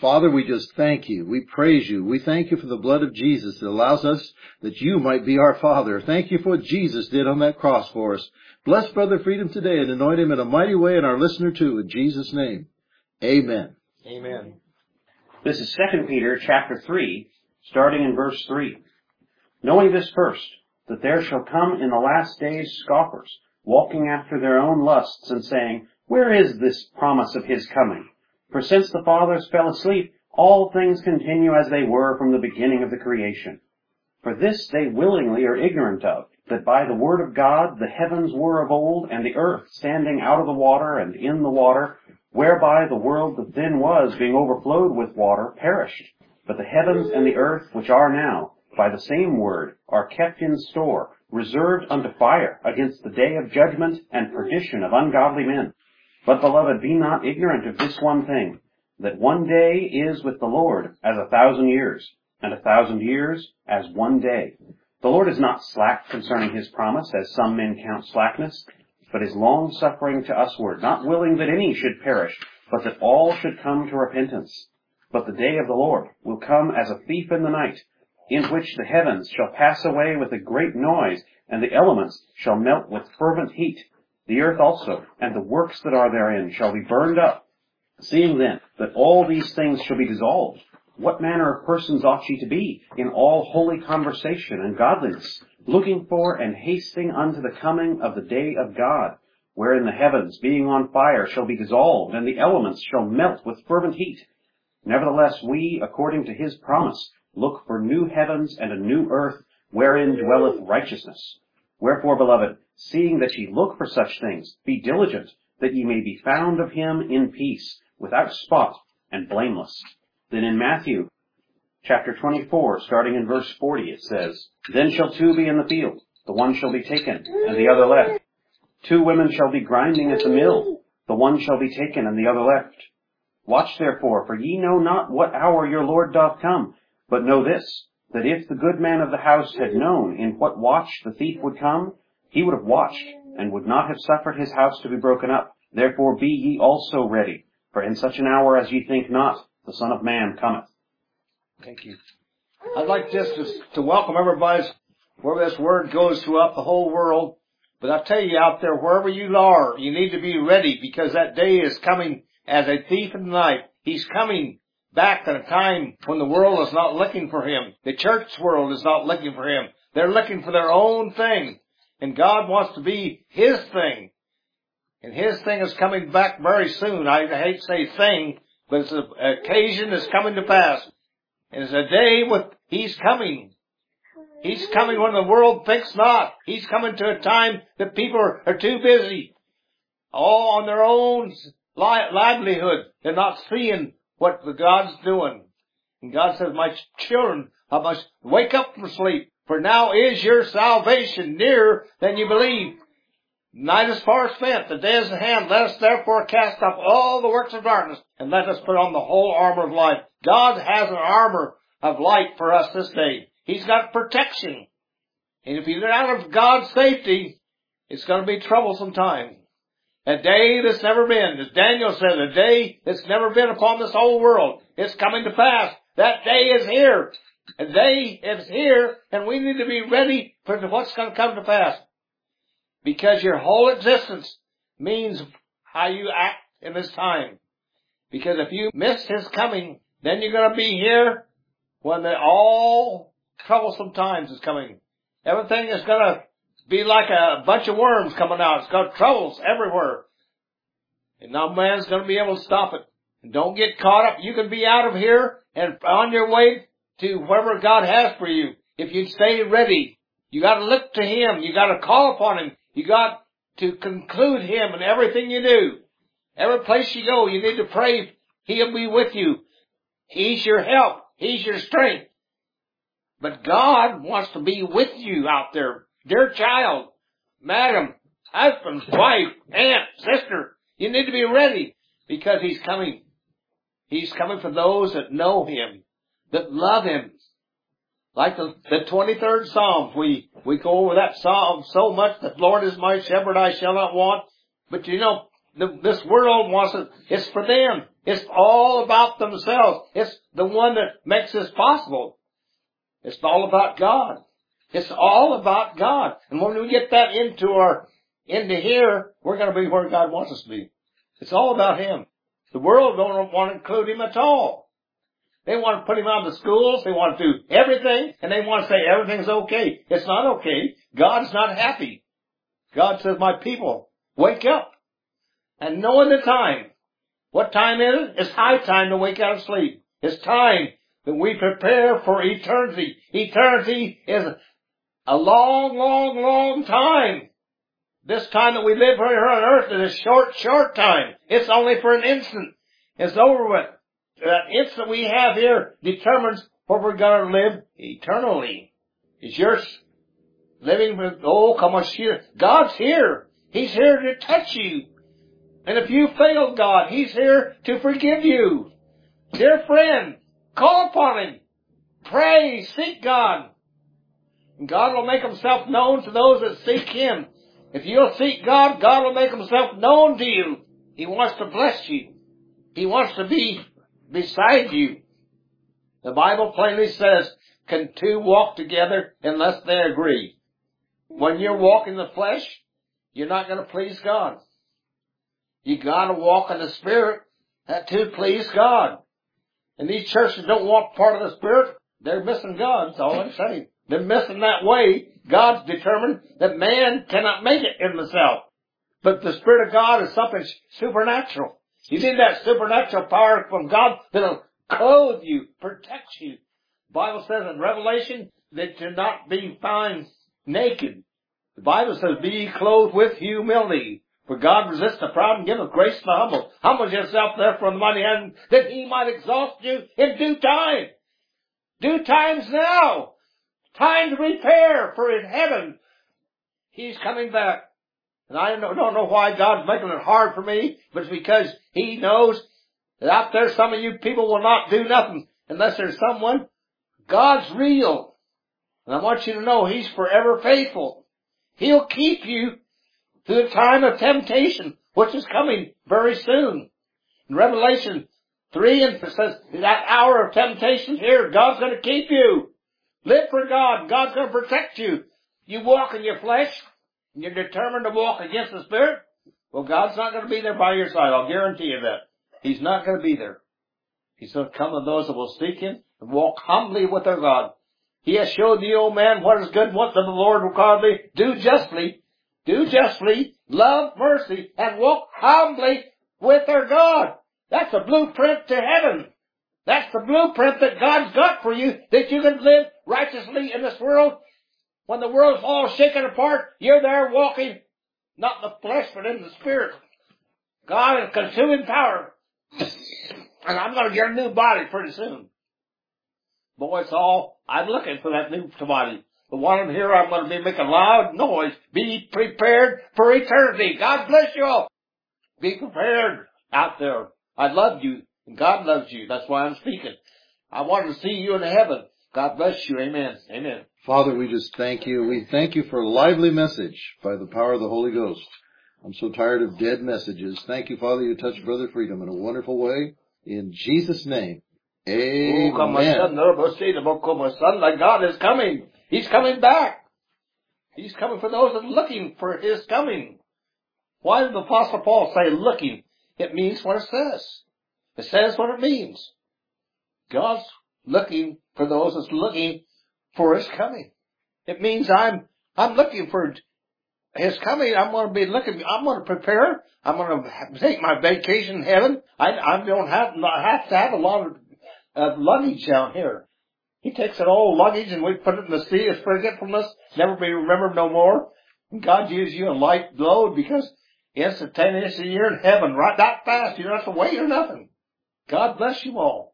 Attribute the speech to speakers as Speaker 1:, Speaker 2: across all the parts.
Speaker 1: Father, we just thank you. We praise you. We thank you for the blood of Jesus that allows us that you might be our Father. Thank you for what Jesus did on that cross for us. Bless Brother Freedom today and anoint him in a mighty way and our listener too in Jesus' name. Amen.
Speaker 2: Amen.
Speaker 3: This is 2 Peter chapter 3, starting in verse 3. Knowing this first, that there shall come in the last days scoffers, walking after their own lusts and saying, Where is this promise of his coming? For since the fathers fell asleep, all things continue as they were from the beginning of the creation. For this they willingly are ignorant of, that by the word of God the heavens were of old, and the earth standing out of the water and in the water, whereby the world that then was, being overflowed with water, perished. But the heavens and the earth which are now, by the same word, are kept in store, reserved unto fire against the day of judgment and perdition of ungodly men. But beloved, be not ignorant of this one thing, that one day is with the Lord as a thousand years, and a thousand years as one day. The Lord is not slack concerning his promise, as some men count slackness, but is long suffering to usward, not willing that any should perish, but that all should come to repentance. But the day of the Lord will come as a thief in the night, in which the heavens shall pass away with a great noise, and the elements shall melt with fervent heat. The earth also, and the works that are therein, shall be burned up. Seeing then that all these things shall be dissolved, what manner of persons ought ye to be in all holy conversation and godliness, looking for and hasting unto the coming of the day of God, wherein the heavens, being on fire, shall be dissolved, and the elements shall melt with fervent heat? Nevertheless, we, according to his promise, look for new heavens and a new earth, wherein dwelleth righteousness. Wherefore, beloved, seeing that ye look for such things, be diligent that ye may be found of him in peace, without spot and blameless. Then in Matthew chapter 24, starting in verse 40, it says, Then shall two be in the field, the one shall be taken, and the other left. Two women shall be grinding at the mill, the one shall be taken, and the other left. Watch therefore, for ye know not what hour your Lord doth come, but know this, that if the good man of the house had known in what watch the thief would come, he would have watched, and would not have suffered his house to be broken up. Therefore be ye also ready, for in such an hour as ye think not, the Son of Man cometh.
Speaker 2: Thank you. I'd like just to, to welcome everybody wherever this word goes throughout the whole world. But I tell you out there, wherever you are, you need to be ready because that day is coming as a thief in the night. He's coming back at a time when the world is not looking for him. The church world is not looking for him. They're looking for their own thing. And God wants to be His thing. And His thing is coming back very soon. I hate to say thing, but it's an occasion that's coming to pass. And it's a day with He's coming. He's coming when the world thinks not. He's coming to a time that people are, too busy. All on their own li- livelihood. They're not seeing what the God's doing. And God says, my children, I must wake up from sleep. For now is your salvation nearer than you believe. Night is far spent, the day is at hand. Let us therefore cast off all the works of darkness, and let us put on the whole armor of light. God has an armor of light for us this day. He's got protection. And if you get out of God's safety, it's going to be troublesome time. A day that's never been, as Daniel said, a day that's never been upon this whole world. It's coming to pass. That day is here. A day is here, and we need to be ready for what's going to come to pass. Because your whole existence means how you act in this time. Because if you miss His coming, then you're going to be here when the all troublesome times is coming. Everything is going to be like a bunch of worms coming out. It's got troubles everywhere. And no man's going to be able to stop it. And don't get caught up. You can be out of here and on your way to wherever God has for you. If you stay ready, you got to look to Him. You got to call upon Him. You got to conclude Him in everything you do. Every place you go, you need to pray. He'll be with you. He's your help. He's your strength. But God wants to be with you out there. Dear child, madam, husband, wife, aunt, sister, you need to be ready because He's coming. He's coming for those that know Him that love Him. Like the, the 23rd Psalm, we, we go over that Psalm so much that Lord is my shepherd, I shall not want. But you know, the, this world wants it. It's for them. It's all about themselves. It's the one that makes this possible. It's all about God. It's all about God. And when we get that into our, into here, we're going to be where God wants us to be. It's all about Him. The world don't want to include Him at all. They want to put Him out of the schools. They want to do everything, and they want to say everything's okay. It's not okay. God's not happy. God says, my people, wake up and know the time. What time is it? It's high time to wake out of sleep. It's time that we prepare for eternity. Eternity is a long, long, long time. This time that we live here on earth is a short, short time. It's only for an instant. It's over with. That instant we have here determines where we're going to live eternally. Is yours living with, oh, come on, here. God's here. He's here to touch you. And if you failed God, He's here to forgive you. Dear friend, call upon Him. Pray, seek God. God will make Himself known to those that seek Him. If you'll seek God, God will make Himself known to you. He wants to bless you. He wants to be beside you. The Bible plainly says, can two walk together unless they agree? When you're walking the flesh, you're not going to please God. You gotta walk in the Spirit that to please God. And these churches don't want part of the Spirit, they're missing God, that's all I'm saying. They're missing that way. God's determined that man cannot make it in himself. But the Spirit of God is something supernatural. You need that supernatural power from God that'll clothe you, protect you. The Bible says in Revelation that to not be found naked. The Bible says be clothed with humility. For God resists the proud and giveth grace to the humble. Humble yourself therefore in the mighty hand that he might exalt you in due time. Due time's now. Time to prepare for in heaven. He's coming back. And I don't know why God's making it hard for me, but it's because He knows that out there some of you people will not do nothing unless there's someone. God's real. And I want you to know He's forever faithful. He'll keep you through the time of temptation, which is coming very soon. In Revelation 3 and says that hour of temptation here, God's going to keep you. Live for God. God's going to protect you. You walk in your flesh, and you're determined to walk against the Spirit, well, God's not going to be there by your side. I'll guarantee you that. He's not going to be there. Going to come to those that will seek Him and walk humbly with their God. He has showed the old man what is good and what the Lord will required thee. Do justly, do justly, love mercy, and walk humbly with their God. That's a blueprint to heaven. That's the blueprint that God's got for you, that you can live righteously in this world. When the world's all shaken apart, you're there walking, not in the flesh, but in the spirit. God is consuming power. And I'm gonna get a new body pretty soon. Boy, it's all, I'm looking for that new body. But while I'm here, I'm going to be making loud noise. Be prepared for eternity. God bless you all. Be prepared out there. I love you, and God loves you. That's why I'm speaking. I want to see you in heaven. God bless you. Amen. Amen.
Speaker 1: Father, we just thank you. We thank you for a lively message by the power of the Holy Ghost. I'm so tired of dead messages. Thank you, Father, you touched Brother Freedom in a wonderful way. In Jesus' name. Amen.
Speaker 2: God is coming. He's coming back. He's coming for those that are looking for His coming. Why did the Apostle Paul say looking? It means what it says. It says what it means. God's looking for those that's looking for His coming. It means I'm, I'm looking for His coming. I'm going to be looking, I'm going to prepare. I'm going to take my vacation in heaven. I, I don't have, have to have a lot of, of luggage down here. He takes an old luggage and we put it in the sea as forgetfulness, never be remembered no more. And God gives you a light load because instantaneously you're in heaven right that fast. You don't have to wait or nothing. God bless you all.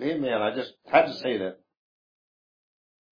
Speaker 2: Amen. I just had to say that.